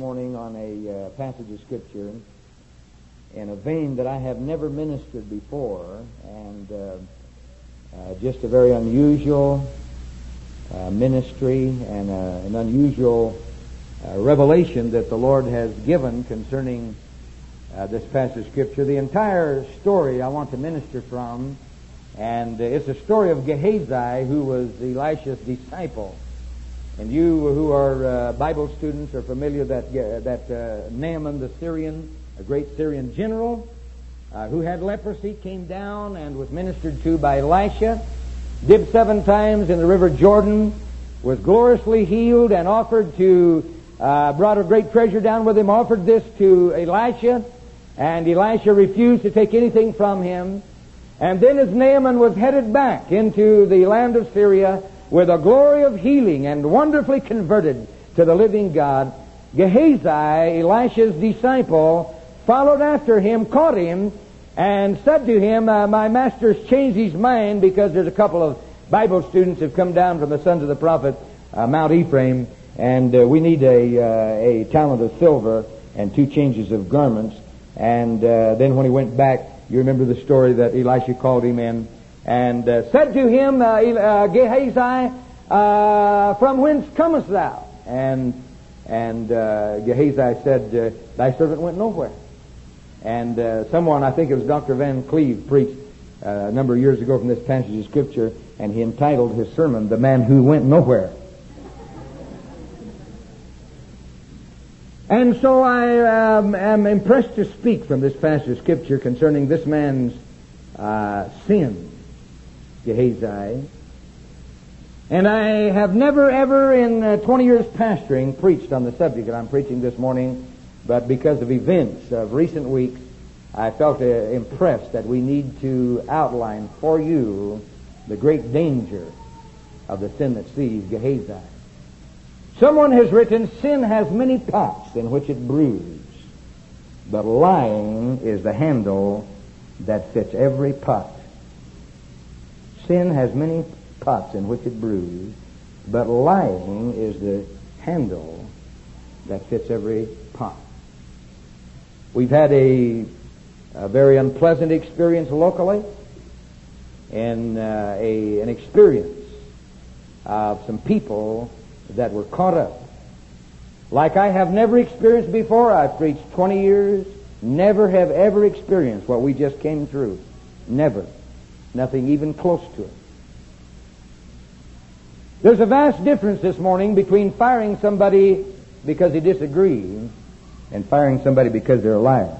morning on a uh, passage of Scripture in a vein that I have never ministered before, and uh, uh, just a very unusual uh, ministry and uh, an unusual uh, revelation that the Lord has given concerning this passage of Scripture. The entire story I want to minister from, and it's a story of Gehazi, who was Elisha's disciple. And you who are uh, Bible students are familiar that uh, that uh, Naaman the Syrian, a great Syrian general, uh, who had leprosy, came down and was ministered to by Elisha, dipped seven times in the river Jordan, was gloriously healed, and offered to uh, brought a great treasure down with him, offered this to Elisha, and Elisha refused to take anything from him. And then as Naaman was headed back into the land of Syria, with a glory of healing and wonderfully converted to the living God, Gehazi, Elisha's disciple, followed after him, caught him, and said to him, uh, My master's changed his mind because there's a couple of Bible students have come down from the sons of the prophet, uh, Mount Ephraim, and uh, we need a, uh, a talent of silver and two changes of garments. And uh, then when he went back, you remember the story that Elisha called him in and uh, said to him, uh, uh, Gehazi, uh, from whence comest thou? And and uh, Gehazi said, uh, Thy servant went nowhere. And uh, someone, I think it was Dr. Van Cleave, preached a number of years ago from this passage of Scripture, and he entitled his sermon, The Man Who Went Nowhere. And so I um, am impressed to speak from this passage of Scripture concerning this man's sin Gehazi. And I have never ever in uh, 20 years pastoring preached on the subject that I'm preaching this morning, but because of events of recent weeks, I felt uh, impressed that we need to outline for you the great danger of the sin that sees Gehazi. Someone has written, sin has many pots in which it brews, but lying is the handle that fits every pot. Sin has many pots in which it brews, but lying is the handle that fits every pot. We've had a, a very unpleasant experience locally, and uh, a, an experience of some people that were caught up. Like I have never experienced before. I've preached 20 years, never have ever experienced what we just came through. Never. Nothing even close to it. There's a vast difference this morning between firing somebody because they disagree and firing somebody because they're a liar.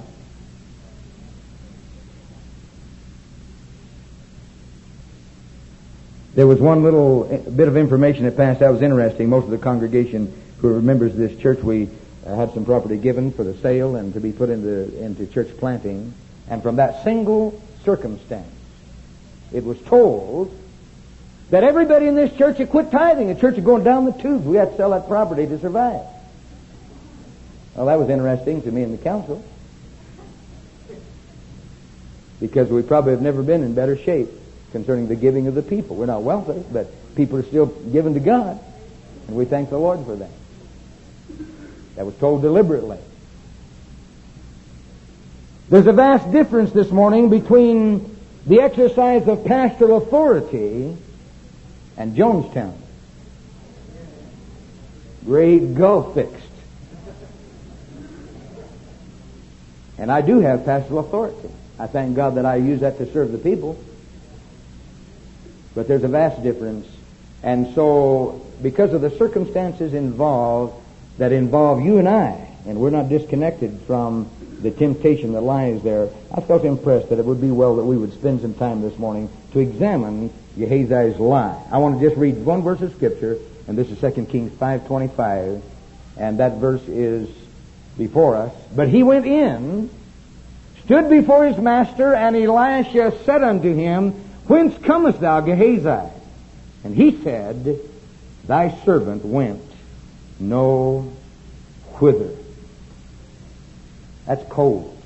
There was one little bit of information that passed that was interesting. Most of the congregation who remembers this church, we uh, had some property given for the sale and to be put into, into church planting. And from that single circumstance, it was told that everybody in this church had quit tithing. The church is going down the tubes. We had to sell that property to survive. Well, that was interesting to me and the council. Because we probably have never been in better shape concerning the giving of the people. We're not wealthy, but people are still given to God. And we thank the Lord for that. That was told deliberately. There's a vast difference this morning between the exercise of pastoral authority and Jonestown. Great gulf fixed. And I do have pastoral authority. I thank God that I use that to serve the people. But there's a vast difference. And so, because of the circumstances involved that involve you and I, and we're not disconnected from the temptation that lies there, I felt impressed that it would be well that we would spend some time this morning to examine Gehazi's lie. I want to just read one verse of Scripture, and this is 2 Kings 5.25, and that verse is before us. But he went in, stood before his master, and Elisha said unto him, Whence comest thou, Gehazi? And he said, Thy servant went no whither. That's cold.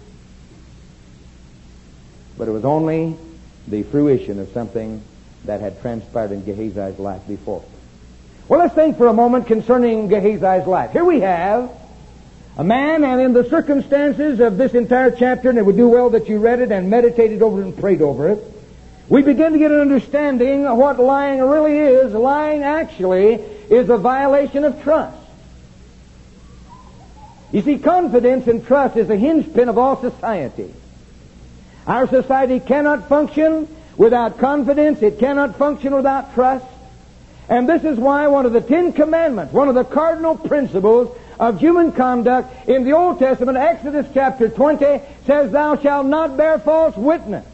But it was only the fruition of something that had transpired in Gehazi's life before. Well, let's think for a moment concerning Gehazi's life. Here we have A man, and in the circumstances of this entire chapter, and it would do well that you read it and meditated over it and prayed over it, we begin to get an understanding of what lying really is. Lying actually is a violation of trust. You see, confidence and trust is the hinge pin of all society. Our society cannot function without confidence. It cannot function without trust. And this is why one of the Ten Commandments, one of the cardinal principles of human conduct in the Old Testament, Exodus chapter 20, says, Thou shalt not bear false witness.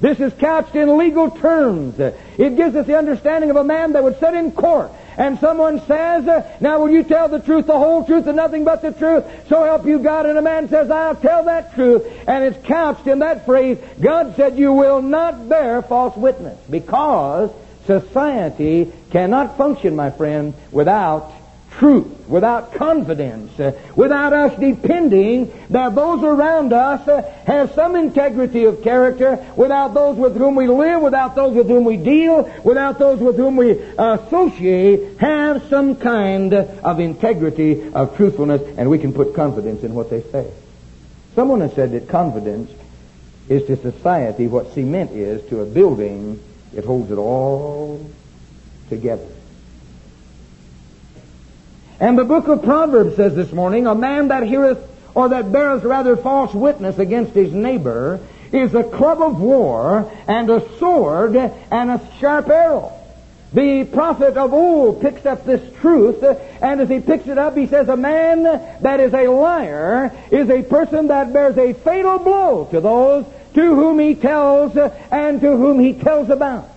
This is couched in legal terms. It gives us the understanding of a man that would sit in court and someone says, uh, Now will you tell the truth, the whole truth, and nothing but the truth? So help you God. And a man says, I'll tell that truth. And it's couched in that phrase, God said, You will not bear false witness. Because society cannot function, my friend, without truth, without confidence, uh, without us depending that those around us uh, have some integrity of character, without those with whom we live, without those with whom we deal, without those with whom we associate, have some kind of integrity of truthfulness, and we can put confidence in what they say. Someone has said that confidence is to society what cement is to a building. It holds it all together. And the book of Proverbs says this morning, a man that heareth or that beareth rather false witness against his neighbor is a club of war and a sword and a sharp arrow. The prophet of old picks up this truth, and as he picks it up, he says, A man that is a liar is a person that bears a fatal blow to those to whom he tells and to whom he tells about.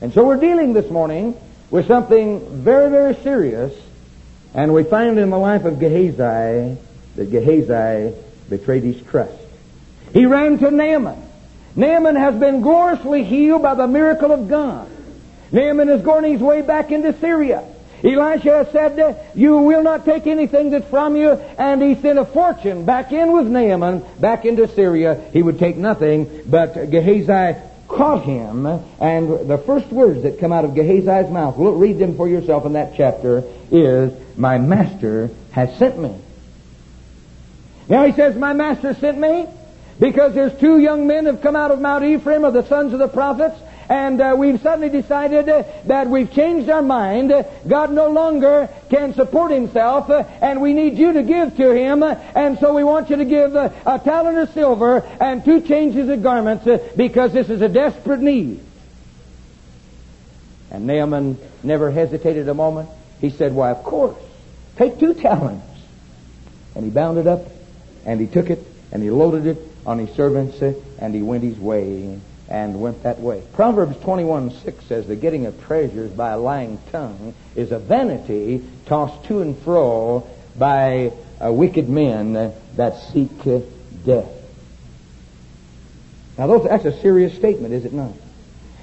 And so we're dealing this morning with something very, very serious, and we find in the life of Gehazi that Gehazi betrayed his trust. He ran to Naaman. Naaman has been gloriously healed by the miracle of God. Naaman is going his way back into Syria. Elisha said, You will not take anything that's from you, and he sent a fortune back in with Naaman, back into Syria. He would take nothing, but Gehazi caught him, and the first words that come out of Gehazi's mouth, look, read them for yourself in that chapter, is, My master has sent me. Now he says, My master sent me because there's two young men have come out of Mount Ephraim of the sons of the prophets, and uh, we've suddenly decided uh, that we've changed our mind. God no longer can support himself, uh, and we need you to give to him, and so we want you to give uh, a talent of silver and two changes of garments because this is a desperate need. And Naaman never hesitated a moment. He said, Why, of course, take two talents. And he bound it up, and he took it, and he loaded it on his servants, and he went his way and went that way. Proverbs 21 6 says, The getting of treasures by a lying tongue is a vanity tossed to and fro by uh, wicked men that seek uh, death. Now, those, that's a serious statement, is it not?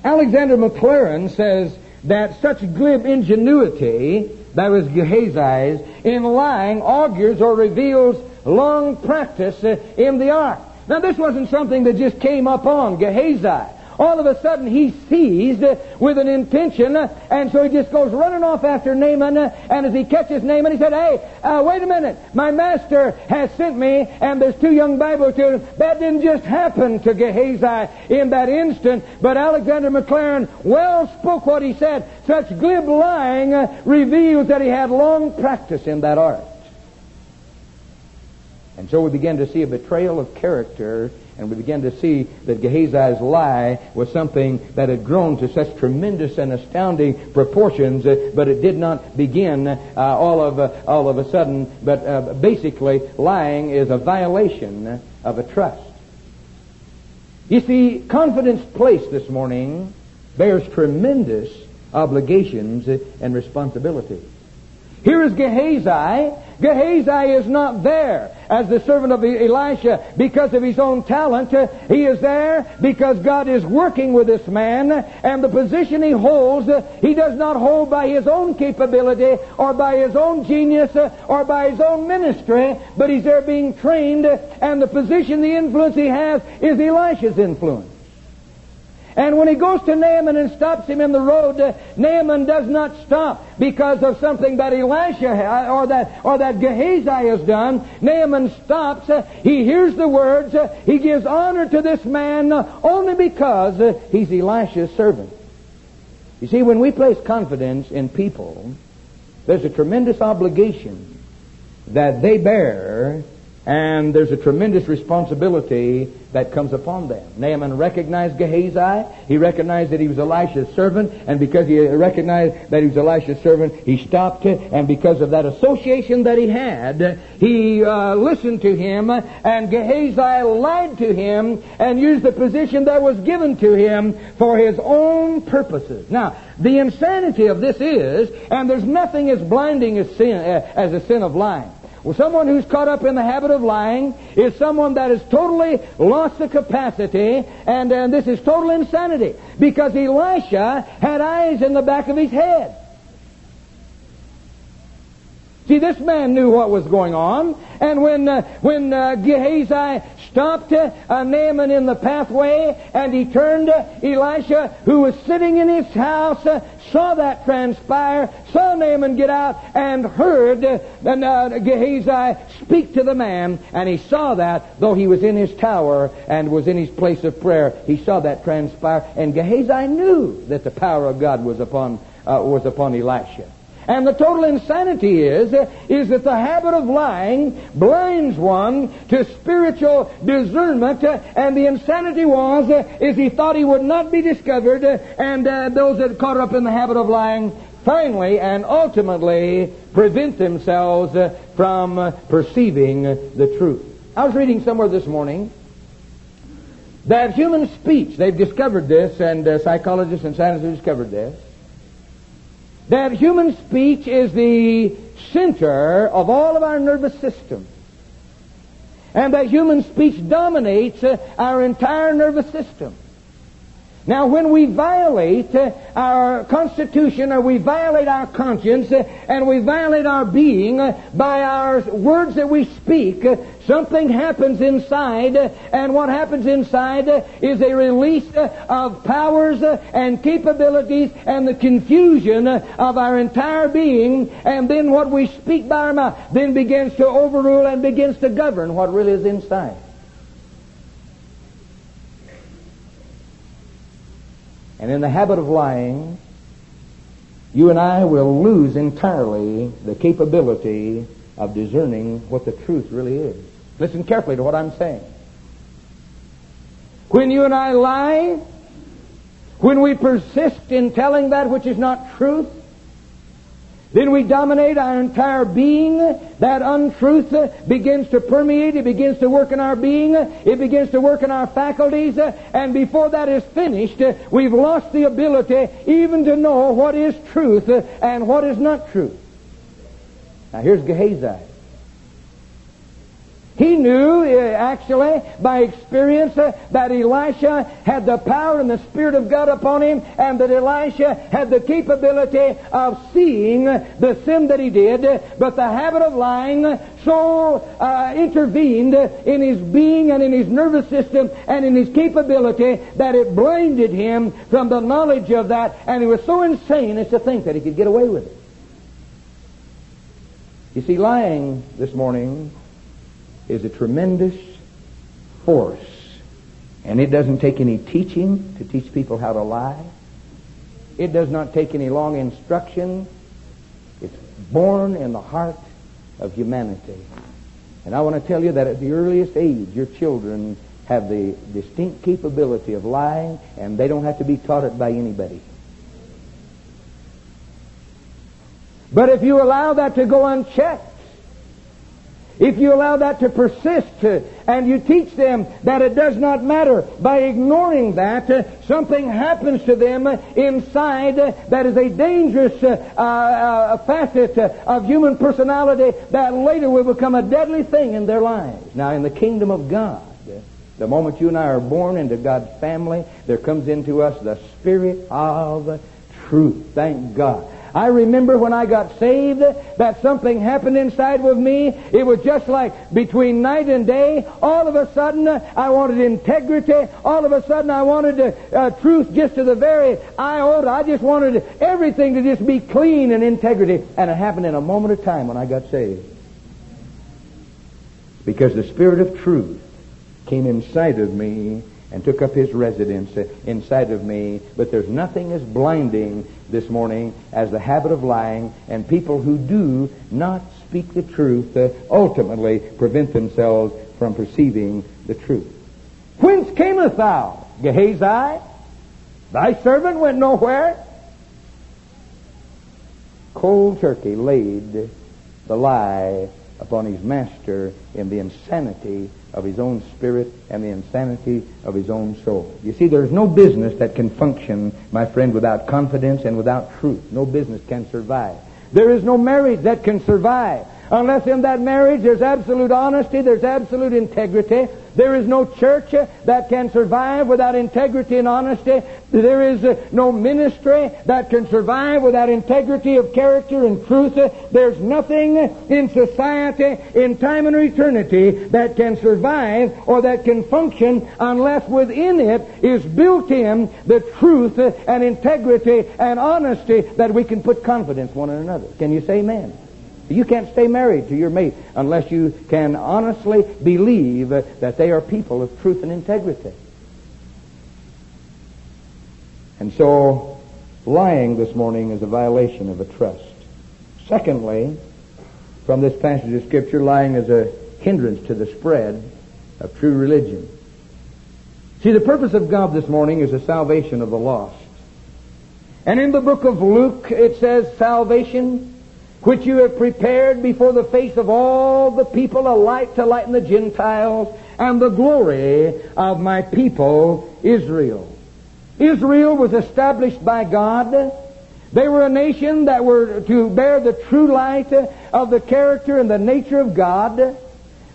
Alexander Maclaren says that such glib ingenuity, that was Gehazi's, in lying augurs or reveals long practice in the art. Now, this wasn't something that just came up on Gehazi. All of a sudden, he's seized with an intention, uh, and so he just goes running off after Naaman. Uh, and as he catches Naaman, he said, "Hey, uh, wait a minute! My master has sent me." And there's two young Bible students. That didn't just happen to Gehazi in that instant, but Alexander Maclaren well spoke what he said. Such glib lying uh, reveals that he had long practice in that art. And so we begin to see a betrayal of character, and we begin to see that Gehazi's lie was something that had grown to such tremendous and astounding proportions, uh, but it did not begin uh, all of uh, all of a sudden. But uh, basically, lying is a violation of a trust. You see, confidence placed this morning bears tremendous obligations and responsibilities. Here is Gehazi. Gehazi is not there as the servant of Elisha because of his own talent. He is there because God is working with this man, and the position he holds, he does not hold by his own capability or by his own genius or by his own ministry, but he's there being trained, and the position, the influence he has is Elisha's influence. And when he goes to Naaman and stops him in the road, uh, Naaman does not stop because of something that Elisha or that or that Gehazi has done. Naaman stops. Uh, he hears the words. Uh, he gives honor to this man uh, only because uh, he's Elisha's servant. You see, when we place confidence in people, there's a tremendous obligation that they bear and there's a tremendous responsibility that comes upon them. Naaman recognized Gehazi. He recognized that he was Elisha's servant. And because he recognized that he was Elisha's servant, he stopped. And because of that association that he had, he uh, listened to him. And Gehazi lied to him and used the position that was given to him for his own purposes. Now, the insanity of this is, and there's nothing as blinding as sin, uh, as a sin of lying. Well, someone who's caught up in the habit of lying is someone that has totally lost the capacity, and, and this is total insanity. Because Elisha had eyes in the back of his head. See, this man knew what was going on, and when uh, when uh, Gehazi stopped uh, Naaman in the pathway, and he turned, uh, Elisha, who was sitting in his house, uh, saw that transpire, saw Naaman get out, and heard uh, Gehazi speak to the man, and he saw that, though he was in his tower and was in his place of prayer, he saw that transpire, and Gehazi knew that the power of God was upon was upon Elisha. And the total insanity is, is that the habit of lying blinds one to spiritual discernment, and the insanity was, is he thought he would not be discovered, and uh, those that caught up in the habit of lying finally and ultimately prevent themselves from perceiving the truth. I was reading somewhere this morning that human speech, they've discovered this, and uh, psychologists and scientists have discovered this, that human speech is the center of all of our nervous system. And that human speech dominates uh, our entire nervous system. Now, when we violate uh, our constitution or we violate our conscience uh, and we violate our being uh, by our words that we speak, something happens inside, and what happens inside is a release of powers and capabilities and the confusion of our entire being, and then what we speak by our mouth then begins to overrule and begins to govern what really is inside. And in the habit of lying, you and I will lose entirely the capability of discerning what the truth really is. Listen carefully to what I'm saying. When you and I lie, when we persist in telling that which is not truth, then we dominate our entire being. That untruth begins to permeate. It begins to work in our being. It begins to work in our faculties. And before that is finished, we've lost the ability even to know what is truth and what is not truth. Now here's Gehazi. He knew, uh, actually, by experience, uh, that Elisha had the power and the Spirit of God upon him, and that Elisha had the capability of seeing the sin that he did, but the habit of lying so uh, intervened in his being and in his nervous system and in his capability that it blinded him from the knowledge of that, and he was so insane as to think that he could get away with it. You see, lying this morning is a tremendous force. And it doesn't take any teaching to teach people how to lie. It does not take any long instruction. It's born in the heart of humanity. And I want to tell you that at the earliest age, your children have the distinct capability of lying, and they don't have to be taught it by anybody. But if you allow that to go unchecked, if you allow that to persist uh, and you teach them that it does not matter, by ignoring that, uh, something happens to them inside that is a dangerous uh, facet of human personality that later will become a deadly thing in their lives. Now, in the kingdom of God, the moment you and I are born into God's family, there comes into us the Spirit of truth. Thank God. I remember when I got saved that something happened inside with me. It was just like between night and day. All of a sudden, I wanted integrity. All of a sudden, I wanted uh, truth just to the very iota. I just wanted everything to just be clean and integrity. And it happened in a moment of time when I got saved. Because the Spirit of truth came inside of me and took up his residence inside of me. But there's nothing as blinding this morning as the habit of lying, and people who do not speak the truth uh, ultimately prevent themselves from perceiving the truth. Whence camest thou, Gehazi? Thy servant went nowhere. Cold turkey laid the lie upon his master in the insanity of his own spirit and the insanity of his own soul. You see, there's no business that can function, my friend, without confidence and without truth. No business can survive. There is no marriage that can survive unless in that marriage there's absolute honesty, there's absolute integrity, there is no church that can survive without integrity and honesty. There is uh, no ministry that can survive without integrity of character and truth. There's nothing in society, in time and eternity, that can survive or that can function unless within it is built in the truth and integrity and honesty that we can put confidence one in another. Can you say amen? You can't stay married to your mate unless you can honestly believe that they are people of truth and integrity. And so, lying this morning is a violation of a trust. Secondly, from this passage of Scripture, lying is a hindrance to the spread of true religion. See, the purpose of God this morning is the salvation of the lost. And in the book of Luke, it says salvation which you have prepared before the face of all the people a light to lighten the Gentiles and the glory of my people Israel. Israel was established by God. They were a nation that were to bear the true light of the character and the nature of God.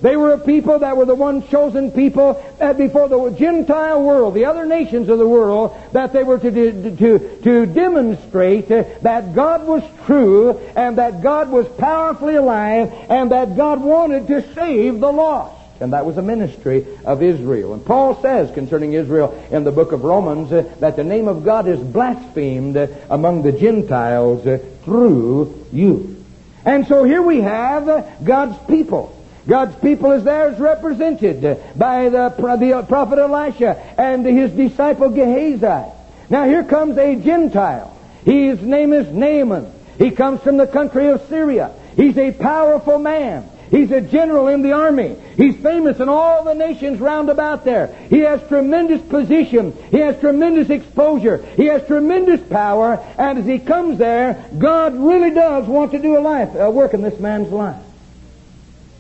They were a people that were the one chosen people that before the Gentile world, the other nations of the world, that they were to, to, to demonstrate that God was true and that God was powerfully alive and that God wanted to save the lost. And that was the ministry of Israel. And Paul says concerning Israel in the book of Romans uh, that the name of God is blasphemed uh, among the Gentiles uh, through you. And so here we have uh, God's people. God's people is there as represented by the, the prophet Elisha and his disciple Gehazi. Now here comes a Gentile. His name is Naaman. He comes from the country of Syria. He's a powerful man. He's a general in the army. He's famous in all the nations round about there. He has tremendous position. He has tremendous exposure. He has tremendous power. And as he comes there, God really does want to do a life, a work in this man's life.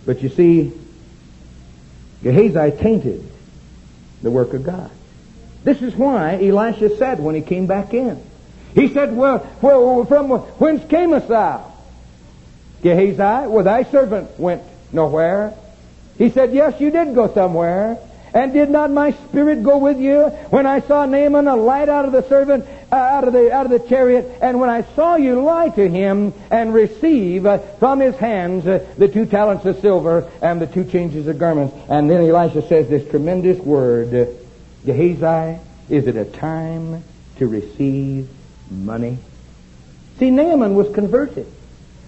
But you see, Gehazi tainted the work of God. This is why Elisha said when he came back in, he said, well, well from whence camest thou? Gehazi, well, thy servant went nowhere. He said, yes, you did go somewhere. And did not my spirit go with you when I saw Naaman alight out of the servant, out of the out of the chariot, and when I saw you lie to him and receive uh, from his hands uh, the two talents of silver and the two changes of garments? And then Elisha says this tremendous word, Gehazi, is it a time to receive money? See, Naaman was converted.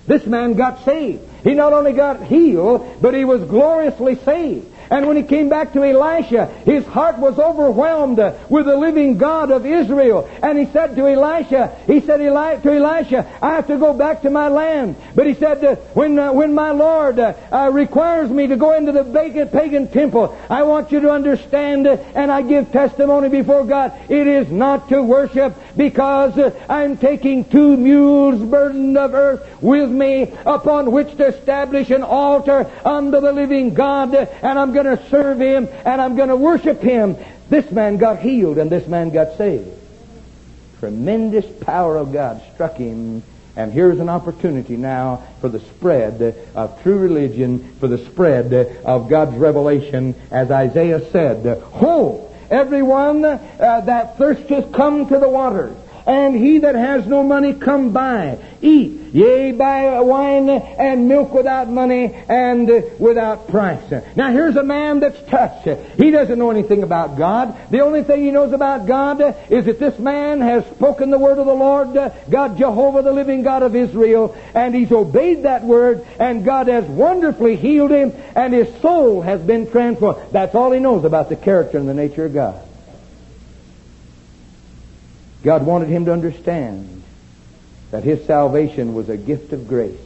This man got saved. He not only got healed, but he was gloriously saved. And when he came back to Elisha, his heart was overwhelmed with the living God of Israel. And he said to Elisha, he said to Elisha, I have to go back to my land. But he said, uh, when, uh, when my Lord uh, requires me to go into the pagan, temple, I want you to understand, and I give testimony before God, it is not to worship because uh, I'm taking two mules burden of earth with me upon which to establish an altar unto the living God, and I'm going to serve Him and I'm going to worship Him. This man got healed and this man got saved. Tremendous power of God struck him. And here's an opportunity now for the spread of true religion, for the spread of God's revelation, as Isaiah said, Ho, everyone uh, that thirsteth, come to the waters. And he that has no money, come buy, eat, yea, buy wine and milk without money and without price. Now here's a man that's touched. He doesn't know anything about God. The only thing he knows about God is that this man has spoken the word of the Lord, God Jehovah, the living God of Israel, and he's obeyed that word, and God has wonderfully healed him, and his soul has been transformed. That's all he knows about the character and the nature of God. God wanted him to understand that his salvation was a gift of grace.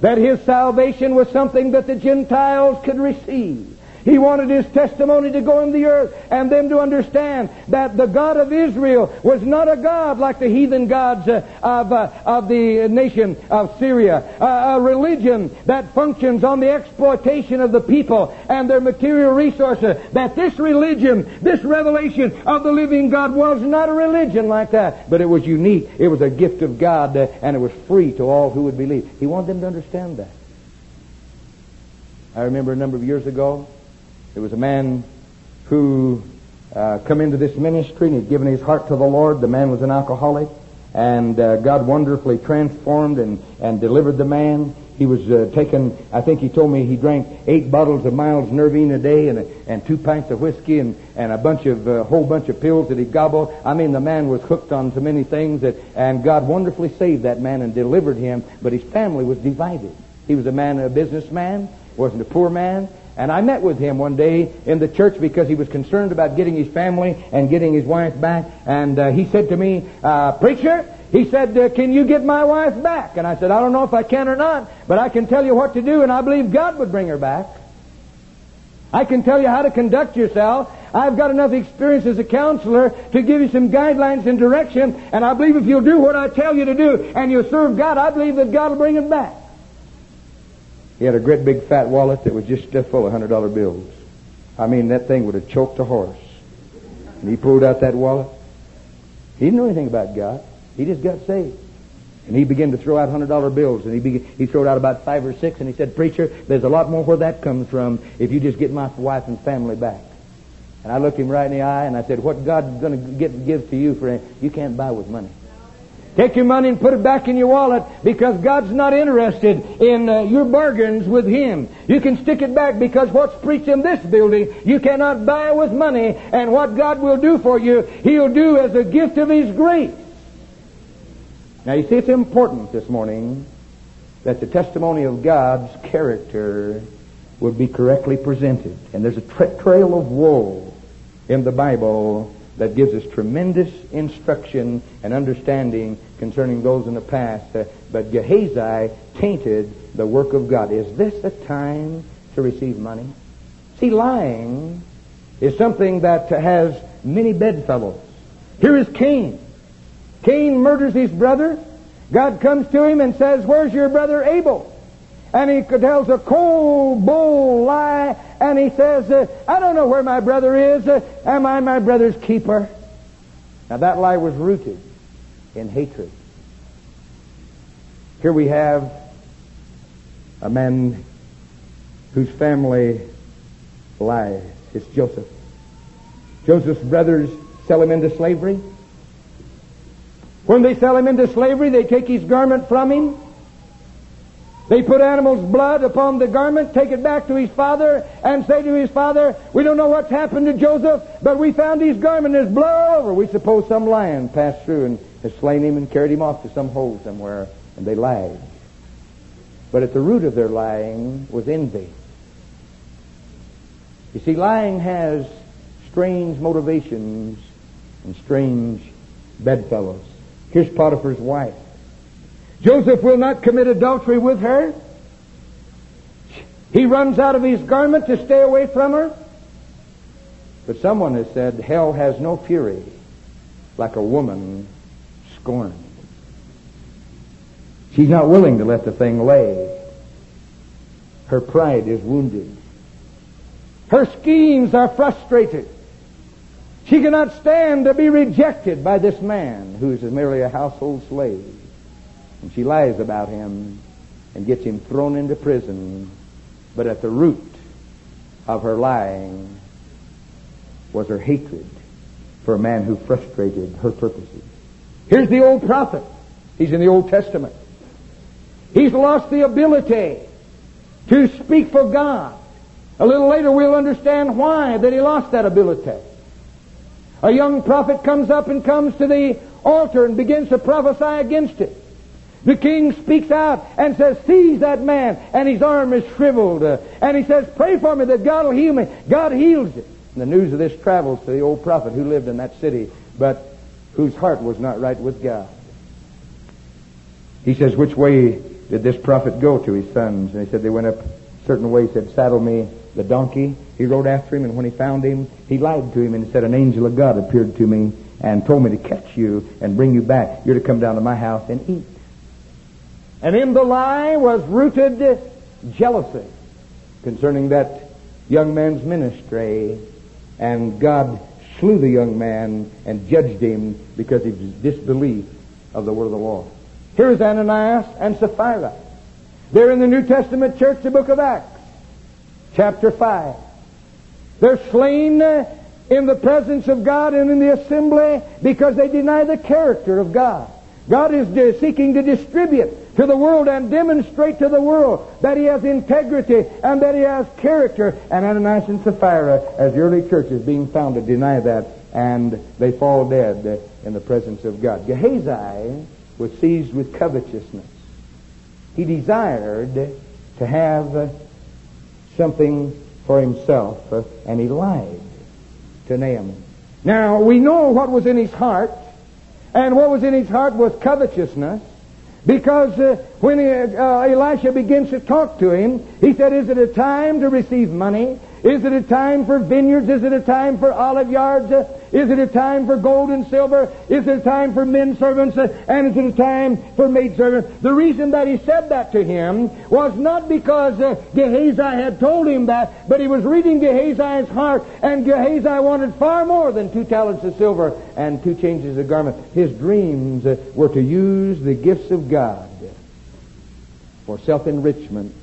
That his salvation was something that the Gentiles could receive. He wanted his testimony to go in the earth and them to understand that the God of Israel was not a God like the heathen gods uh, of, uh, of the nation of Syria. A religion that functions on the exploitation of the people and their material resources. That this religion, this revelation of the living God was not a religion like that, but it was unique. It was a gift of God uh, and it was free to all who would believe. He wanted them to understand that. I remember a number of years ago, there was a man who uh, come into this ministry and he'd given his heart to the Lord. The man was an alcoholic, and uh, God wonderfully transformed and, and delivered the man. He was uh, taken, I think he told me he drank eight bottles of Miles Nervine a day and, and two pints of whiskey and, and a bunch of, a uh, whole bunch of pills that he gobbled. I mean, the man was hooked on so many things that, and God wonderfully saved that man and delivered him, but his family was divided. He was a man, a businessman, wasn't a poor man, and I met with him one day in the church because he was concerned about getting his family and getting his wife back. And uh, he said to me, uh, Preacher, he said, uh, Can you get my wife back? And I said, I don't know if I can or not, but I can tell you what to do, and I believe God would bring her back. I can tell you how to conduct yourself. I've got enough experience as a counselor to give you some guidelines and direction, and I believe if you'll do what I tell you to do and you'll serve God, I believe that God will bring it back. He had a great big fat wallet that was just stuffed full of hundred dollar bills. I mean, that thing would have choked a horse. And he pulled out that wallet. He didn't know anything about God. He just got saved. And he began to throw out hundred dollar bills, and he began, he threw out about five or six, and he said, "Preacher, there's a lot more where that comes from if you just get my wife and family back." And I looked him right in the eye, and I said, "What God's going to give to you for you can't buy with money." Take your money and put it back in your wallet because God's not interested in uh, your bargains with Him. You can stick it back because what's preached in this building you cannot buy with money and what God will do for you, He'll do as a gift of His grace. Now you see it's important this morning that the testimony of God's character would be correctly presented. And there's a tra- trail of woe in the Bible that gives us tremendous instruction and understanding concerning those in the past. Uh, but Gehazi tainted the work of God. Is this a time to receive money? See, lying is something that has many bedfellows. Here is Cain. Cain murders his brother. God comes to him and says, Where's your brother Abel? And he tells a cold, bold lie, and he says, uh, I don't know where my brother is. Uh, am I my brother's keeper? Now that lie was rooted in hatred. Here we have a man whose family lies. It's Joseph. Joseph's brothers sell him into slavery. When they sell him into slavery, they take his garment from him. They put animal's blood upon the garment, take it back to his father, and say to his father, We don't know what's happened to Joseph, but we found his garment is blood all over. We suppose some lion passed through and has slain him and carried him off to some hole somewhere, and they lied. But at the root of their lying was envy. You see, lying has strange motivations and strange bedfellows. Here's Potiphar's wife. Joseph will not commit adultery with her. He runs out of his garment to stay away from her. But someone has said, hell has no fury like a woman scorned. She's not willing to let the thing lay. Her pride is wounded. Her schemes are frustrated. She cannot stand to be rejected by this man who is merely a household slave. And she lies about him and gets him thrown into prison. But at the root of her lying was her hatred for a man who frustrated her purposes. Here's the old prophet. He's in the Old Testament. He's lost the ability to speak for God. A little later we'll understand why that he lost that ability. A young prophet comes up and comes to the altar and begins to prophesy against it. The king speaks out and says, seize that man, and his arm is shriveled. And he says, pray for me that God will heal me. God heals it. And the news of this travels to the old prophet who lived in that city, but whose heart was not right with God. He says, which way did this prophet go to his sons? And he said, they went up a certain way. He said, saddle me the donkey. He rode after him, and when he found him, he lied to him and said, an angel of God appeared to me and told me to catch you and bring you back. You're to come down to my house and eat. And in the lie was rooted jealousy concerning that young man's ministry. And God slew the young man and judged him because of his disbelief of the word of the Lord. Here's Ananias and Sapphira. They're in the New Testament church, the book of Acts, chapter 5. They're slain in the presence of God and in the assembly because they deny the character of God. God is seeking to distribute to the world and demonstrate to the world that He has integrity and that He has character. And Ananias and Sapphira, as the early church is being founded, deny that and they fall dead in the presence of God. Gehazi was seized with covetousness. He desired to have something for himself and he lied to Naaman. Now, we know what was in his heart, and what was in his heart was covetousness. Because uh, when he, uh, Elisha begins to talk to him, he said, Is it a time to receive money? Is it a time for vineyards? Is it a time for olive yards? Is it a time for gold and silver? Is it a time for men servants? And is it a time for maid servants? The reason that he said that to him was not because uh, Gehazi had told him that, but he was reading Gehazi's heart, and Gehazi wanted far more than two talents of silver and two changes of garment. His dreams uh, were to use the gifts of God for self-enrichment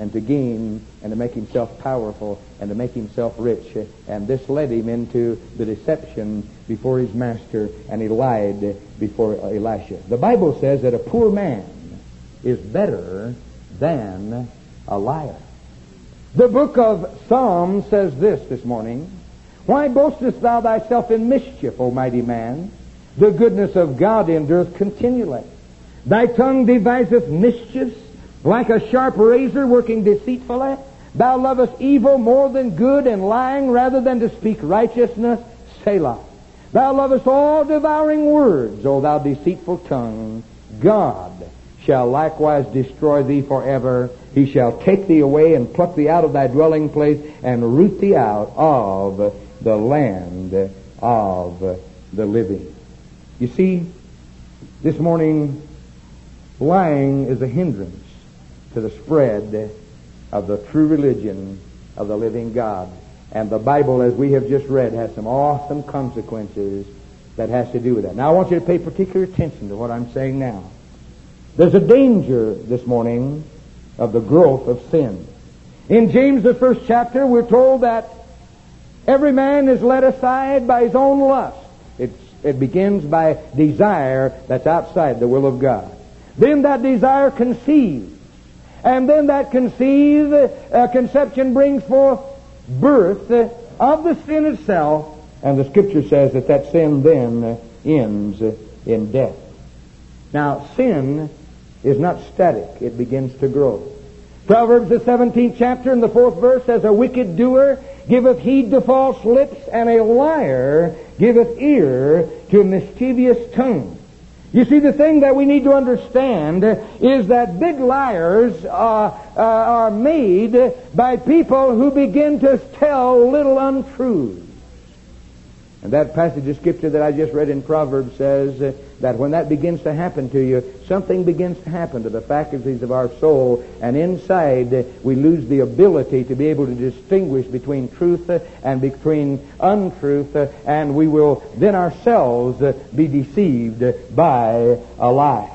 and to gain and to make himself powerful and to make himself rich. And this led him into the deception before his master, and he lied before Elisha. The Bible says that a poor man is better than a liar. The book of Psalms says this this morning Why boastest thou thyself in mischief, O mighty man? The goodness of God endureth continually. Thy tongue deviseth mischiefs like a sharp razor working deceitfully, thou lovest evil more than good and lying rather than to speak righteousness. Selah. Thou lovest all devouring words, O thou deceitful tongue. God shall likewise destroy thee forever. He shall take thee away and pluck thee out of thy dwelling place and root thee out of the land of the living. You see, this morning, lying is a hindrance to the spread of the true religion of the living God. And the Bible, as we have just read, has some awesome consequences that has to do with that. Now, I want you to pay particular attention to what I'm saying now. There's a danger this morning of the growth of sin. In James, the first chapter, we're told that every man is led aside by his own lust. It's, it begins by desire that's outside the will of God. Then that desire conceives and then that conceive, uh, conception brings forth birth uh, of the sin itself. And the scripture says that that sin then uh, ends uh, in death. Now, sin is not static. It begins to grow. Proverbs, the 17th chapter and the fourth verse says, A wicked doer giveth heed to false lips, and a liar giveth ear to mischievous tongue. You see, the thing that we need to understand is that big liars are, uh, are made by people who begin to tell little untruths. And that passage of scripture that I just read in Proverbs says uh, that when that begins to happen to you, something begins to happen to the faculties of our soul, and inside uh, we lose the ability to be able to distinguish between truth uh, and between untruth, and we will then ourselves be deceived by a lie.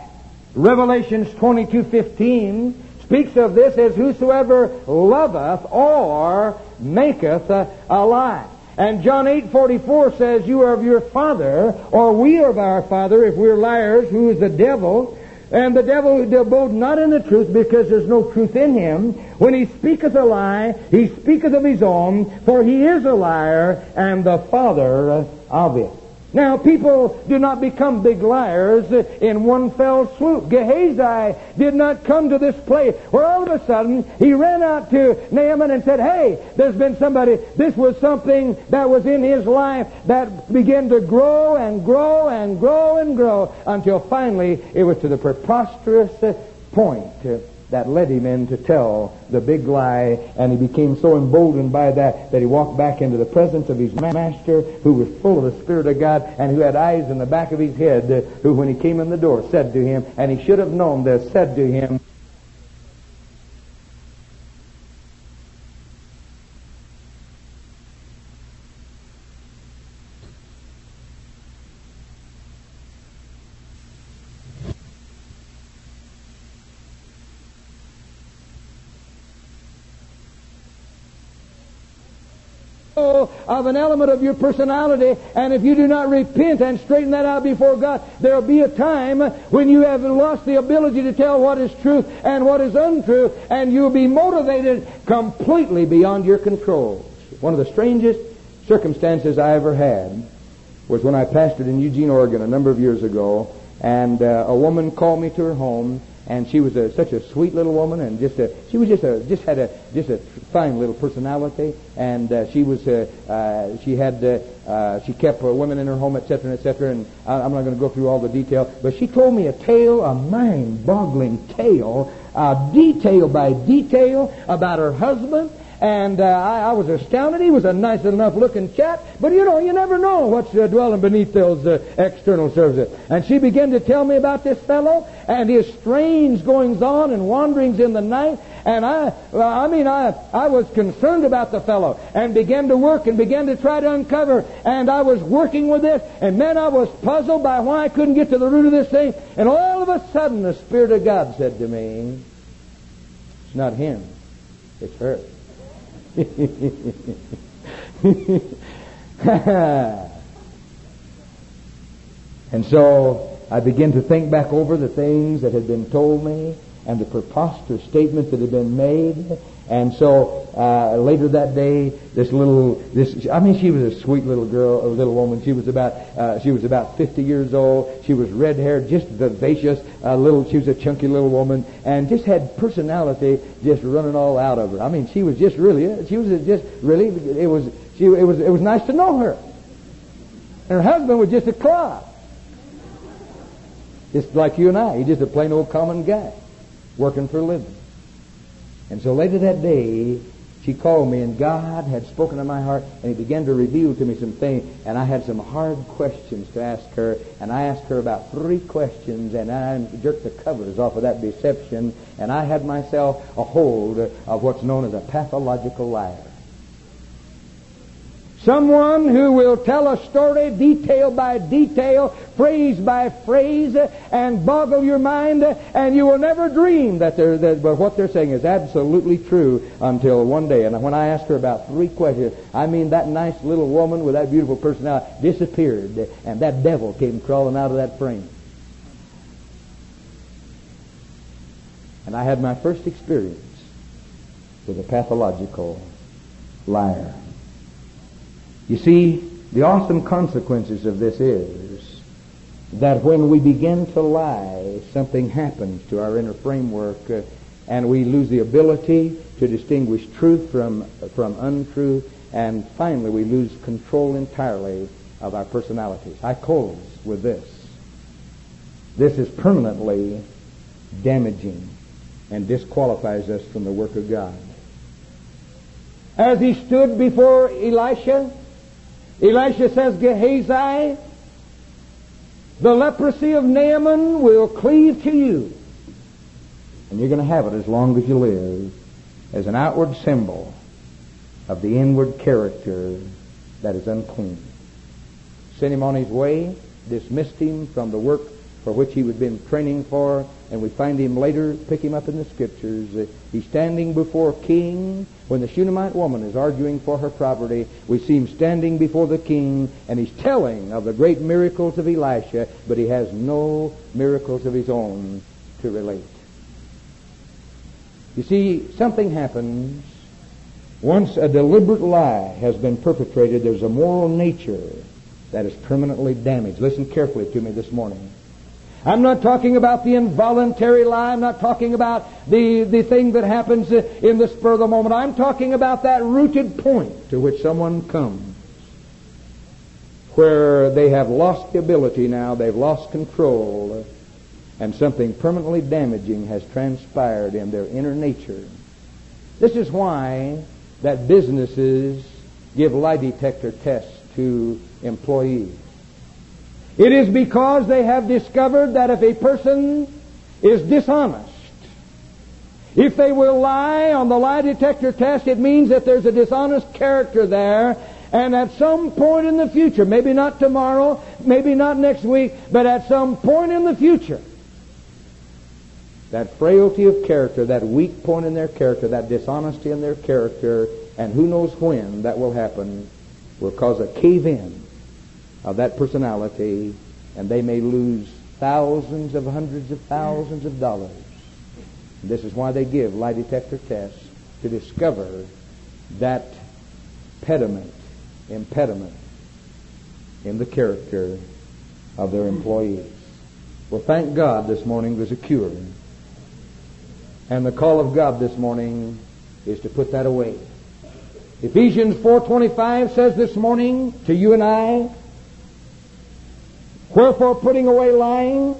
Revelations 22:15 speaks of this as whosoever loveth or maketh a lie. And John 8:44 says, "You are of your father, or we are of our father, if we're liars, who is the devil." And the devil abode not in the truth because there's no truth in him. When he speaketh a lie, he speaketh of his own, for he is a liar and the father of it. Now, people do not become big liars in one fell swoop. Gehazi did not come to this place where all of a sudden he ran out to Naaman and said, Hey, there's been somebody. This was something that was in his life that began to grow and grow and grow and grow until finally it was to the preposterous point that led him in to tell the big lie, and he became so emboldened by that that he walked back into the presence of his master, who was full of the Spirit of God, and who had eyes in the back of his head, who, when he came in the door, said to him, and he should have known this, said to him, of an element of your personality, and if you do not repent and straighten that out before God, there'll be a time when you have lost the ability to tell what is truth and what is untrue, and you'll be motivated completely beyond your control. One of the strangest circumstances I ever had was when I pastored in Eugene, Oregon a number of years ago, and uh, a woman called me to her home and she was a, such a sweet little woman, and just a she was just a just had a just a fine little personality, and uh, she was uh, uh, she had uh, uh, she kept women in her home, etc., etc. And I, I'm not going to go through all the detail, but she told me a tale, a mind-boggling tale, uh, detail by detail about her husband and uh, I, I, was astounded. He was a nice enough looking chap, but you know, you never know what's uh, dwelling beneath those uh, external surfaces. And she began to tell me about this fellow and his strange goings on and wanderings in the night. And I, I mean, I, I was concerned about the fellow and began to work and began to try to uncover. And I was working with this, and then I was puzzled by why I couldn't get to the root of this thing. And all of a sudden, the Spirit of God said to me, "It's not him, it's her." and so I began to think back over the things that had been told me and the preposterous statements that had been made and so uh, later that day, this little, this I mean, she was a sweet little girl, a little woman. She was about, uh, she was about 50 years old. She was red haired, just vivacious, uh, little. She was a chunky little woman, and just had personality just running all out of her. I mean, she was just really, she was just really. It was, she, it was, it was nice to know her. And her husband was just a clod, just like you and I. He's just a plain old common guy, working for a living. And so later that day, she called me, and God had spoken to my heart, and He began to reveal to me some things, and I had some hard questions to ask her, and I asked her about three questions, and I jerked the covers off of that deception, and I had myself a hold of what's known as a pathological liar. Someone who will tell a story detail by detail, phrase by phrase, and boggle your mind, and you will never dream that, they're, that what they're saying is absolutely true until one day. And when I asked her about three questions, I mean that nice little woman with that beautiful personality disappeared, and that devil came crawling out of that frame. And I had my first experience with a pathological liar. You see, the awesome consequences of this is that when we begin to lie, something happens to our inner framework, uh, and we lose the ability to distinguish truth from, from untruth, and finally we lose control entirely of our personalities. I close with this. This is permanently damaging and disqualifies us from the work of God. As he stood before Elisha, Elisha says, Gehazi, the leprosy of Naaman will cleave to you. And you're going to have it as long as you live as an outward symbol of the inward character that is unclean. Sent him on his way, dismissed him from the work for which he had been training for, and we find him later pick him up in the scriptures. He's standing before king when the Shunammite woman is arguing for her property. We see him standing before the king, and he's telling of the great miracles of Elisha, but he has no miracles of his own to relate. You see, something happens once a deliberate lie has been perpetrated. There's a moral nature that is permanently damaged. Listen carefully to me this morning. I'm not talking about the involuntary lie. I'm not talking about the, the thing that happens in the spur of the moment. I'm talking about that rooted point to which someone comes where they have lost the ability now, they've lost control, and something permanently damaging has transpired in their inner nature. This is why that businesses give lie detector tests to employees. It is because they have discovered that if a person is dishonest, if they will lie on the lie detector test, it means that there's a dishonest character there. And at some point in the future, maybe not tomorrow, maybe not next week, but at some point in the future, that frailty of character, that weak point in their character, that dishonesty in their character, and who knows when that will happen, will cause a cave in of that personality, and they may lose thousands of hundreds of thousands of dollars. And this is why they give lie detector tests to discover that pediment, impediment in the character of their employees. Well, thank God this morning there's a cure. And the call of God this morning is to put that away. Ephesians 4:25 says this morning to you and I, Wherefore, putting away lying,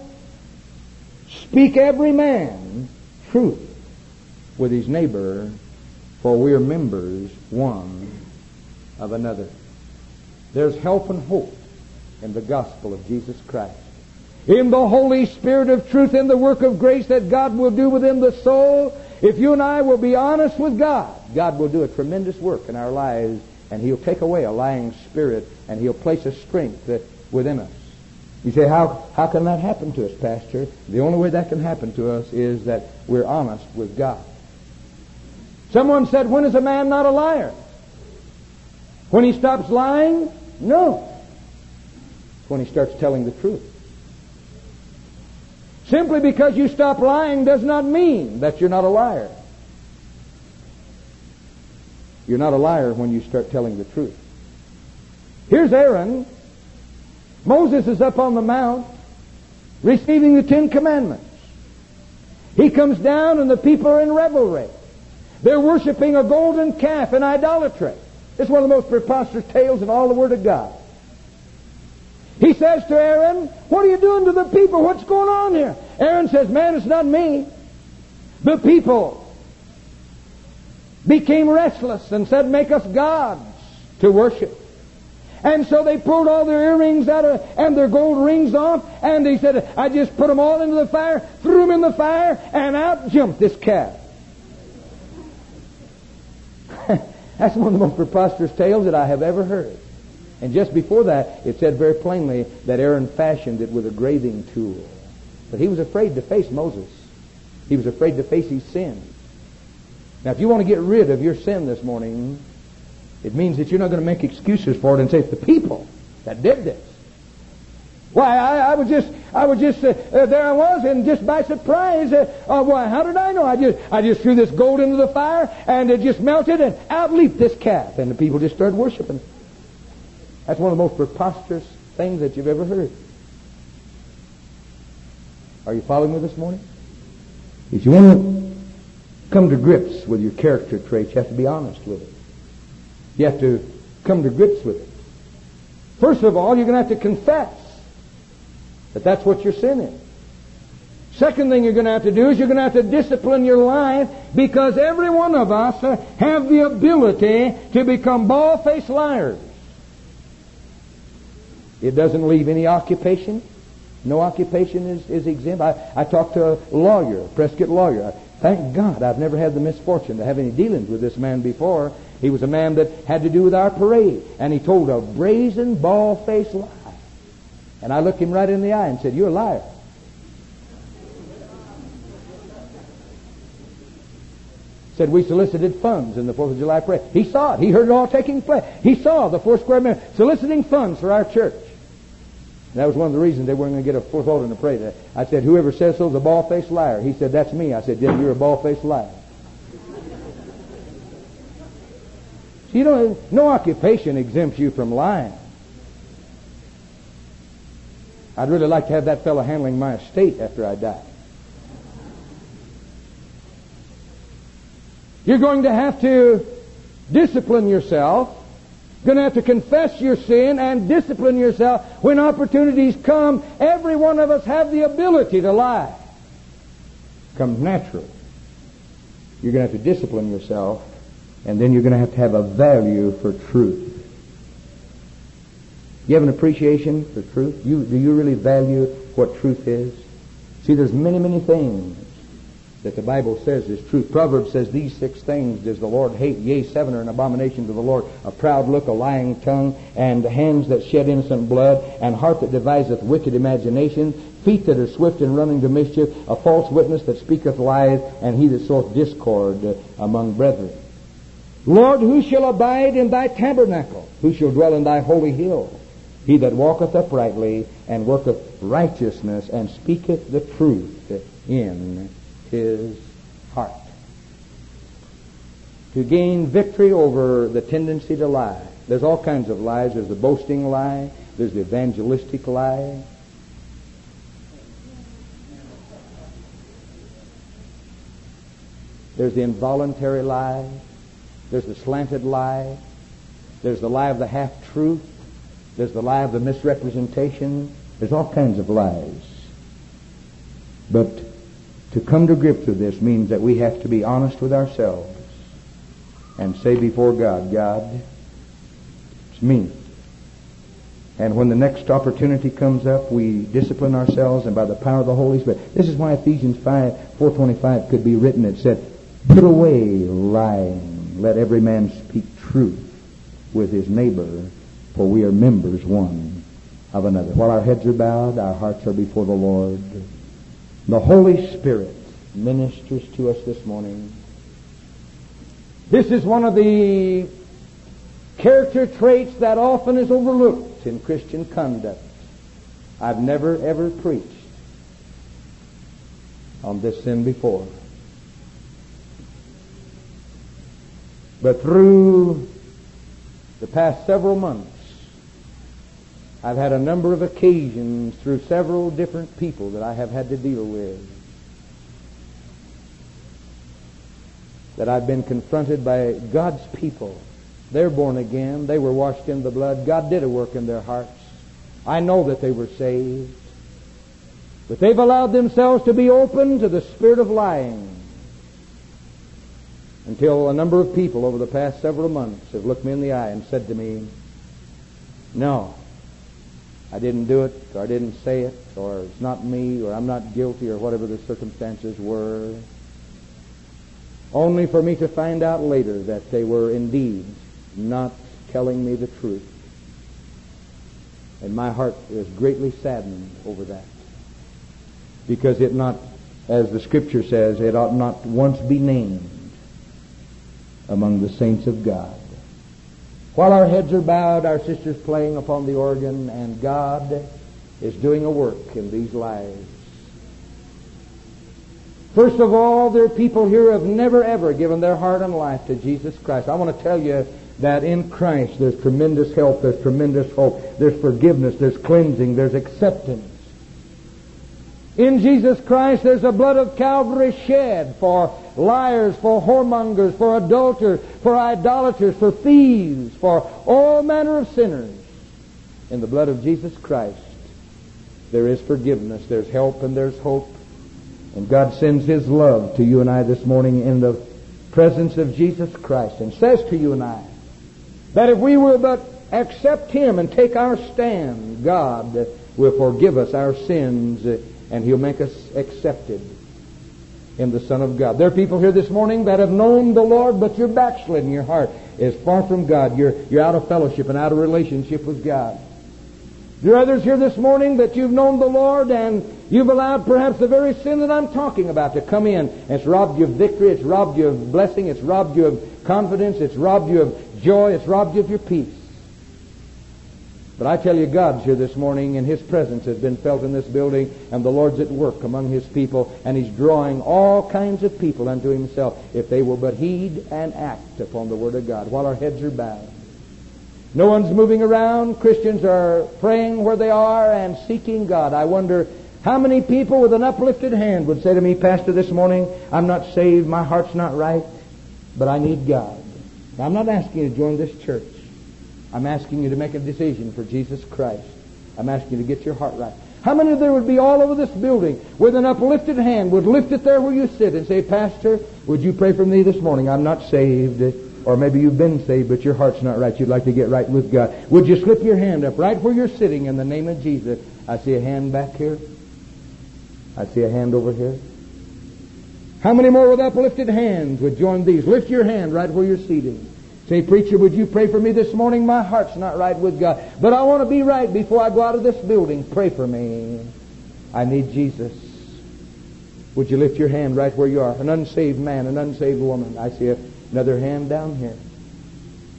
speak every man truth with his neighbor, for we are members one of another. There's help and hope in the gospel of Jesus Christ. In the Holy Spirit of truth, in the work of grace that God will do within the soul, if you and I will be honest with God, God will do a tremendous work in our lives, and He'll take away a lying spirit, and He'll place a strength within us. You say, how, how can that happen to us, Pastor? The only way that can happen to us is that we're honest with God. Someone said, when is a man not a liar? When he stops lying? No. when he starts telling the truth. Simply because you stop lying does not mean that you're not a liar. You're not a liar when you start telling the truth. Here's Aaron Moses is up on the mount receiving the Ten Commandments. He comes down and the people are in revelry. They're worshiping a golden calf in idolatry. It's one of the most preposterous tales in all the Word of God. He says to Aaron, What are you doing to the people? What's going on here? Aaron says, Man, it's not me. The people became restless and said, Make us gods to worship. And so they pulled all their earrings out of, and their gold rings off, and they said, I just put them all into the fire, threw them in the fire, and out jumped this calf. That's one of the most preposterous tales that I have ever heard. And just before that, it said very plainly that Aaron fashioned it with a graving tool. But he was afraid to face Moses. He was afraid to face his sin. Now, if you want to get rid of your sin this morning, it means that you're not going to make excuses for it and say it's the people that did this. Why, I, I was just, I was just, uh, uh, there I was, and just by surprise, uh, uh, why, how did I know? I just, I just threw this gold into the fire, and it just melted, and out leaped this calf, and the people just started worshiping. That's one of the most preposterous things that you've ever heard. Are you following me this morning? If you want to come to grips with your character traits, you have to be honest with it. You have to come to grips with it. First of all, you're going to have to confess that that's what your sin is. Second thing you're going to have to do is you're going to have to discipline your life because every one of us uh, have the ability to become bald-faced liars. It doesn't leave any occupation. No occupation is, is exempt. I, I talked to a lawyer, a Prescott lawyer. Thank God I've never had the misfortune to have any dealings with this man before. He was a man that had to do with our parade, and he told a brazen, bald-faced lie. And I looked him right in the eye and said, You're a liar. Said we solicited funds in the Fourth of July parade. He saw it. He heard it all taking place. He saw the Foursquare men soliciting funds for our church. And that was one of the reasons they weren't going to get a fourth vote in the parade. I said, Whoever says so is a ball faced liar. He said, That's me. I said, "Then you're a ball faced liar. You know, no occupation exempts you from lying. I'd really like to have that fellow handling my estate after I die. You're going to have to discipline yourself You're going to have to confess your sin and discipline yourself when opportunities come. Every one of us have the ability to lie. Comes natural. You're going to have to discipline yourself, and then you're going to have to have a value for truth. You have an appreciation for truth? You, do you really value what truth is? See, there's many, many things that the Bible says is truth. Proverbs says these six things does the Lord hate. Yea, seven are an abomination to the Lord. A proud look, a lying tongue, and hands that shed innocent blood, and heart that deviseth wicked imagination, feet that are swift in running to mischief, a false witness that speaketh lies, and he that soweth discord among brethren. Lord, who shall abide in thy tabernacle? Who shall dwell in thy holy hill? He that walketh uprightly and worketh righteousness and speaketh the truth in his heart. To gain victory over the tendency to lie. There's all kinds of lies. There's the boasting lie. There's the evangelistic lie. There's the involuntary lie. There's the slanted lie. There's the lie of the half truth. There's the lie of the misrepresentation. There's all kinds of lies. But to come to grips with this means that we have to be honest with ourselves and say before God, God, it's me. And when the next opportunity comes up, we discipline ourselves and by the power of the Holy Spirit. This is why Ephesians 5, 425 could be written. It said, put away lying. Let every man speak truth with his neighbor, for we are members one of another. While our heads are bowed, our hearts are before the Lord. The Holy Spirit ministers to us this morning. This is one of the character traits that often is overlooked in Christian conduct. I've never ever preached on this sin before. But through the past several months, I've had a number of occasions through several different people that I have had to deal with that I've been confronted by God's people. They're born again. They were washed in the blood. God did a work in their hearts. I know that they were saved. But they've allowed themselves to be open to the spirit of lying until a number of people over the past several months have looked me in the eye and said to me, no, I didn't do it, or I didn't say it, or it's not me, or I'm not guilty, or whatever the circumstances were. Only for me to find out later that they were indeed not telling me the truth. And my heart is greatly saddened over that. Because it not, as the scripture says, it ought not once be named among the saints of God. While our heads are bowed, our sisters playing upon the organ, and God is doing a work in these lives. First of all, there are people here who have never ever given their heart and life to Jesus Christ. I want to tell you that in Christ there's tremendous help, there's tremendous hope, there's forgiveness, there's cleansing, there's acceptance. In Jesus Christ, there's a blood of Calvary shed for liars, for whoremongers, for adulterers, for idolaters, for thieves, for all manner of sinners. In the blood of Jesus Christ, there is forgiveness, there's help, and there's hope. And God sends His love to you and I this morning in the presence of Jesus Christ and says to you and I that if we will but accept Him and take our stand, God will forgive us our sins and He'll make us accepted in the Son of God. There are people here this morning that have known the Lord, but you're backslidden. Your heart is far from God. You're, you're out of fellowship and out of relationship with God. There are others here this morning that you've known the Lord and you've allowed perhaps the very sin that I'm talking about to come in. It's robbed you of victory. It's robbed you of blessing. It's robbed you of confidence. It's robbed you of joy. It's robbed you of your peace. But I tell you, God's here this morning, and His presence has been felt in this building, and the Lord's at work among His people, and He's drawing all kinds of people unto Himself if they will but heed and act upon the Word of God while our heads are bowed. No one's moving around. Christians are praying where they are and seeking God. I wonder how many people with an uplifted hand would say to me, Pastor, this morning, I'm not saved, my heart's not right, but I need God. Now, I'm not asking you to join this church. I'm asking you to make a decision for Jesus Christ. I'm asking you to get your heart right. How many of there would be all over this building with an uplifted hand would lift it there where you sit and say, Pastor, would you pray for me this morning? I'm not saved. Or maybe you've been saved, but your heart's not right. You'd like to get right with God. Would you slip your hand up right where you're sitting in the name of Jesus? I see a hand back here. I see a hand over here. How many more with uplifted hands would join these? Lift your hand right where you're seated. Say, preacher, would you pray for me this morning? My heart's not right with God. But I want to be right before I go out of this building. Pray for me. I need Jesus. Would you lift your hand right where you are? An unsaved man, an unsaved woman. I see another hand down here.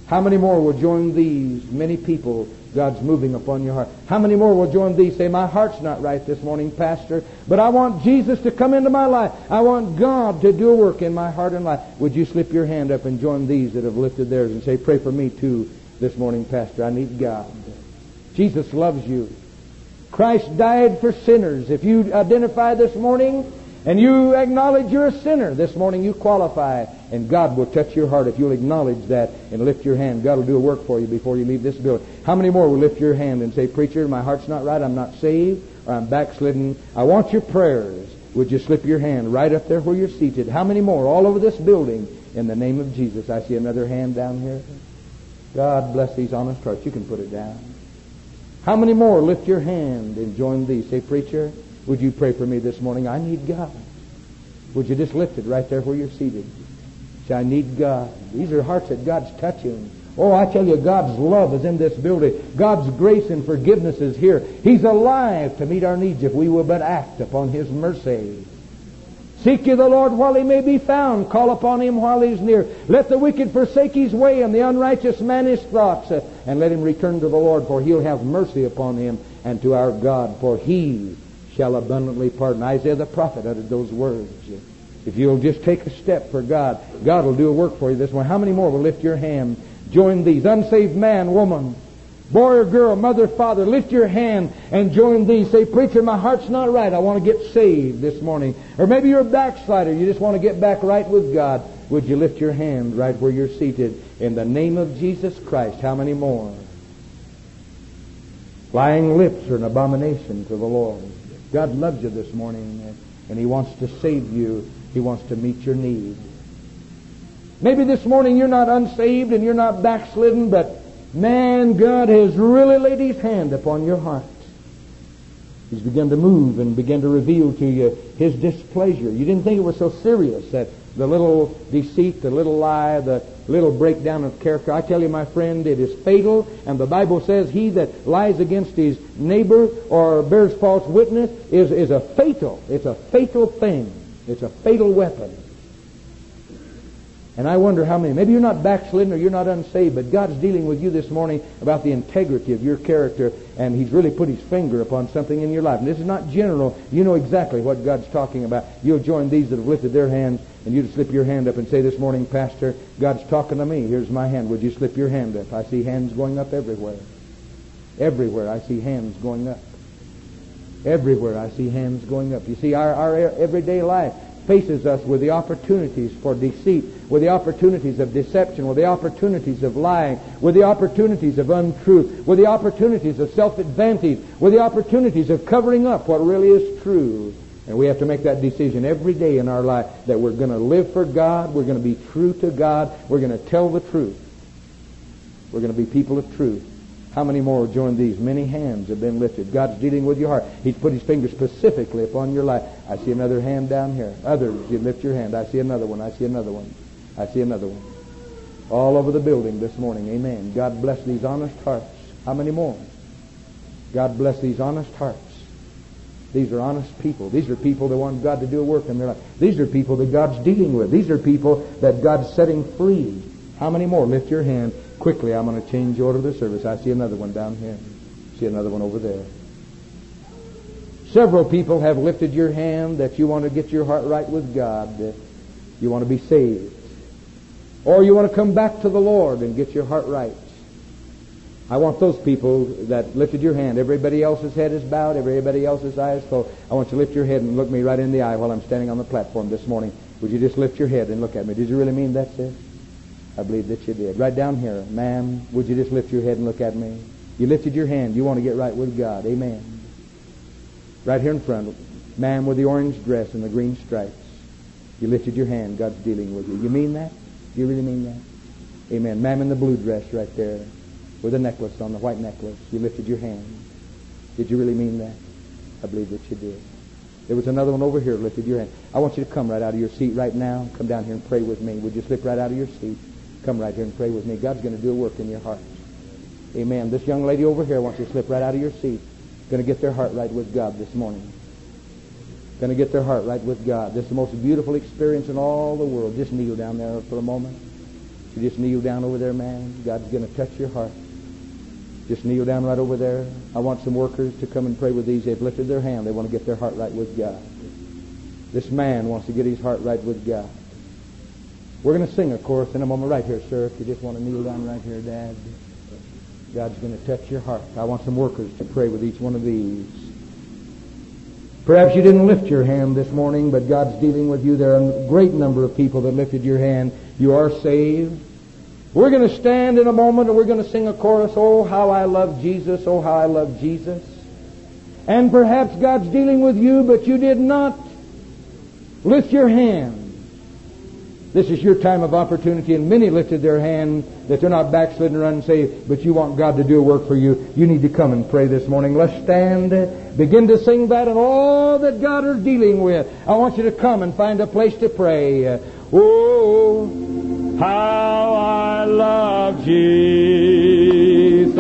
How many more will join these many people God's moving upon your heart. How many more will join thee? Say, my heart's not right this morning, Pastor, but I want Jesus to come into my life. I want God to do a work in my heart and life. Would you slip your hand up and join these that have lifted theirs and say, pray for me too this morning, Pastor. I need God. Jesus loves you. Christ died for sinners. If you identify this morning and you acknowledge you're a sinner this morning, you qualify, and God will touch your heart if you'll acknowledge that and lift your hand. God will do a work for you before you leave this building. How many more will lift your hand and say, Preacher, my heart's not right, I'm not saved, or I'm backslidden. I want your prayers. Would you slip your hand right up there where you're seated? How many more all over this building in the name of Jesus? I see another hand down here. God bless these honest hearts. You can put it down. How many more lift your hand and join these? Say, Preacher, would you pray for me this morning? I need God. Would you just lift it right there where you're seated? Say, I need God. These are hearts that God's touching. Oh, I tell you, God's love is in this building. God's grace and forgiveness is here. He's alive to meet our needs if we will but act upon His mercy. Seek ye the Lord while He may be found. Call upon Him while He's near. Let the wicked forsake his way and the unrighteous man his thoughts. And let him return to the Lord, for He'll have mercy upon him and to our God, for He shall abundantly pardon. Isaiah the prophet uttered those words. If you'll just take a step for God, God will do a work for you this morning. How many more will lift your hand? Join these. Unsaved man, woman, boy or girl, mother, father, lift your hand and join these. Say, preacher, my heart's not right. I want to get saved this morning. Or maybe you're a backslider. You just want to get back right with God. Would you lift your hand right where you're seated in the name of Jesus Christ? How many more? Lying lips are an abomination to the Lord. God loves you this morning, and He wants to save you. He wants to meet your need. Maybe this morning you're not unsaved and you're not backslidden, but man, God has really laid His hand upon your heart. He's begun to move and begin to reveal to you His displeasure. You didn't think it was so serious that the little deceit, the little lie, the little breakdown of character. I tell you, my friend, it is fatal, and the Bible says he that lies against his neighbor or bears false witness is, is a fatal, it's a fatal thing. It's a fatal weapon. And I wonder how many, maybe you're not backslidden or you're not unsaved, but God's dealing with you this morning about the integrity of your character, and He's really put His finger upon something in your life. And this is not general. You know exactly what God's talking about. You'll join these that have lifted their hands, and you to slip your hand up and say, This morning, Pastor, God's talking to me. Here's my hand. Would you slip your hand up? I see hands going up everywhere. Everywhere I see hands going up. Everywhere I see hands going up. You see, our, our everyday life faces us with the opportunities for deceit, with the opportunities of deception, with the opportunities of lying, with the opportunities of untruth, with the opportunities of self-advantage, with the opportunities of covering up what really is true. And we have to make that decision every day in our life that we're going to live for God, we're going to be true to God, we're going to tell the truth. We're going to be people of truth. How many more join these? Many hands have been lifted. God's dealing with your heart. He's put his finger specifically upon your life. I see another hand down here. Others, you lift your hand. I see another one. I see another one. I see another one. All over the building this morning. Amen. God bless these honest hearts. How many more? God bless these honest hearts. These are honest people. These are people that want God to do a work in their life. These are people that God's dealing with. These are people that God's setting free. How many more? Lift your hand. Quickly, I'm going to change the order of the service. I see another one down here. See another one over there. Several people have lifted your hand that you want to get your heart right with God. You want to be saved. Or you want to come back to the Lord and get your heart right. I want those people that lifted your hand. Everybody else's head is bowed. Everybody else's eyes closed. I want you to lift your head and look me right in the eye while I'm standing on the platform this morning. Would you just lift your head and look at me? Did you really mean that, sis? I believe that you did. Right down here, ma'am, would you just lift your head and look at me? You lifted your hand. You want to get right with God. Amen. Right here in front, ma'am with the orange dress and the green stripes. You lifted your hand. God's dealing with you. You mean that? Do you really mean that? Amen. Ma'am in the blue dress right there with a necklace on, the white necklace. You lifted your hand. Did you really mean that? I believe that you did. There was another one over here lifted your hand. I want you to come right out of your seat right now. Come down here and pray with me. Would you slip right out of your seat? Come right here and pray with me. God's going to do a work in your heart. Amen. This young lady over here wants you to slip right out of your seat. Going to get their heart right with God this morning. Going to get their heart right with God. This is the most beautiful experience in all the world. Just kneel down there for a moment. You just kneel down over there, man. God's going to touch your heart. Just kneel down right over there. I want some workers to come and pray with these. They've lifted their hand. They want to get their heart right with God. This man wants to get his heart right with God. We're going to sing a chorus in a moment right here, sir. If you just want to kneel down right here, Dad. God's going to touch your heart. I want some workers to pray with each one of these. Perhaps you didn't lift your hand this morning, but God's dealing with you. There are a great number of people that lifted your hand. You are saved. We're going to stand in a moment and we're going to sing a chorus, Oh, how I love Jesus, oh, how I love Jesus. And perhaps God's dealing with you, but you did not lift your hand. This is your time of opportunity, and many lifted their hand that they're not backslidden or unsaved, but you want God to do a work for you. You need to come and pray this morning. Let's stand, begin to sing that and all that God is dealing with. I want you to come and find a place to pray. Oh, how I love Jesus.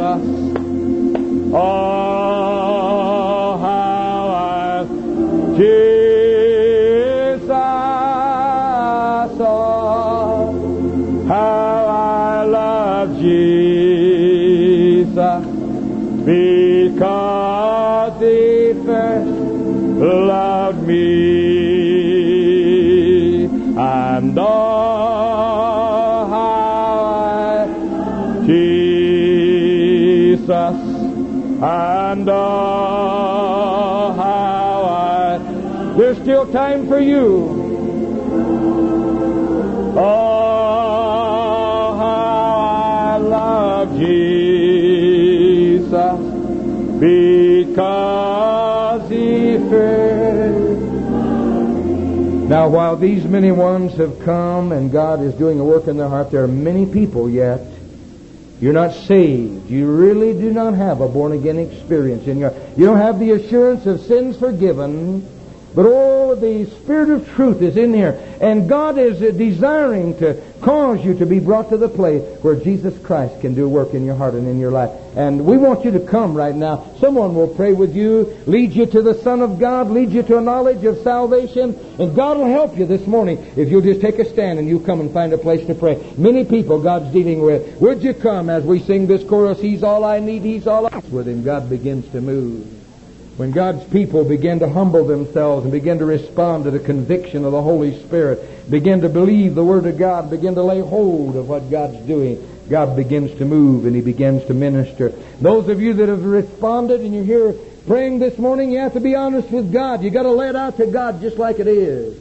Oh, how I Jesus. Oh, how I love Jesus because and oh how I there's still time for you oh how I love Jesus because he first now, while these many ones have come and God is doing a work in their heart, there are many people yet. You're not saved. You really do not have a born again experience in your. You don't have the assurance of sins forgiven. But oh, the Spirit of truth is in here. And God is uh, desiring to cause you to be brought to the place where Jesus Christ can do work in your heart and in your life. And we want you to come right now. Someone will pray with you, lead you to the Son of God, lead you to a knowledge of salvation. And God will help you this morning if you'll just take a stand and you come and find a place to pray. Many people God's dealing with. Would you come as we sing this chorus, He's all I need, He's all I with Him. God begins to move. When God's people begin to humble themselves and begin to respond to the conviction of the Holy Spirit, begin to believe the Word of God, begin to lay hold of what God's doing, God begins to move and He begins to minister. Those of you that have responded and you're here praying this morning, you have to be honest with God. You got to lay it out to God just like it is.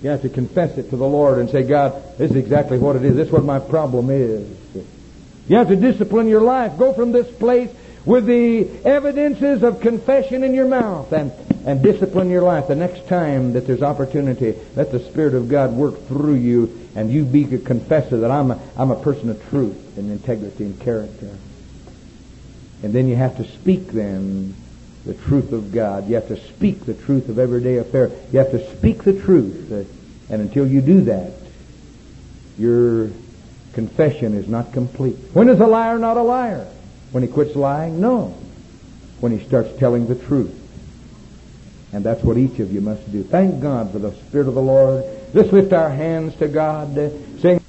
You have to confess it to the Lord and say, God, this is exactly what it is. This is what my problem is. You have to discipline your life. Go from this place with the evidences of confession in your mouth and, and discipline your life. The next time that there's opportunity, let the Spirit of God work through you and you be a confessor that I'm a, I'm a person of truth and integrity and character. And then you have to speak then the truth of God. You have to speak the truth of everyday affair. You have to speak the truth. And until you do that, your confession is not complete. When is a liar not a liar? When he quits lying? No. when he starts telling the truth. And that's what each of you must do. Thank God for the Spirit of the Lord. Let's lift our hands to God, sing.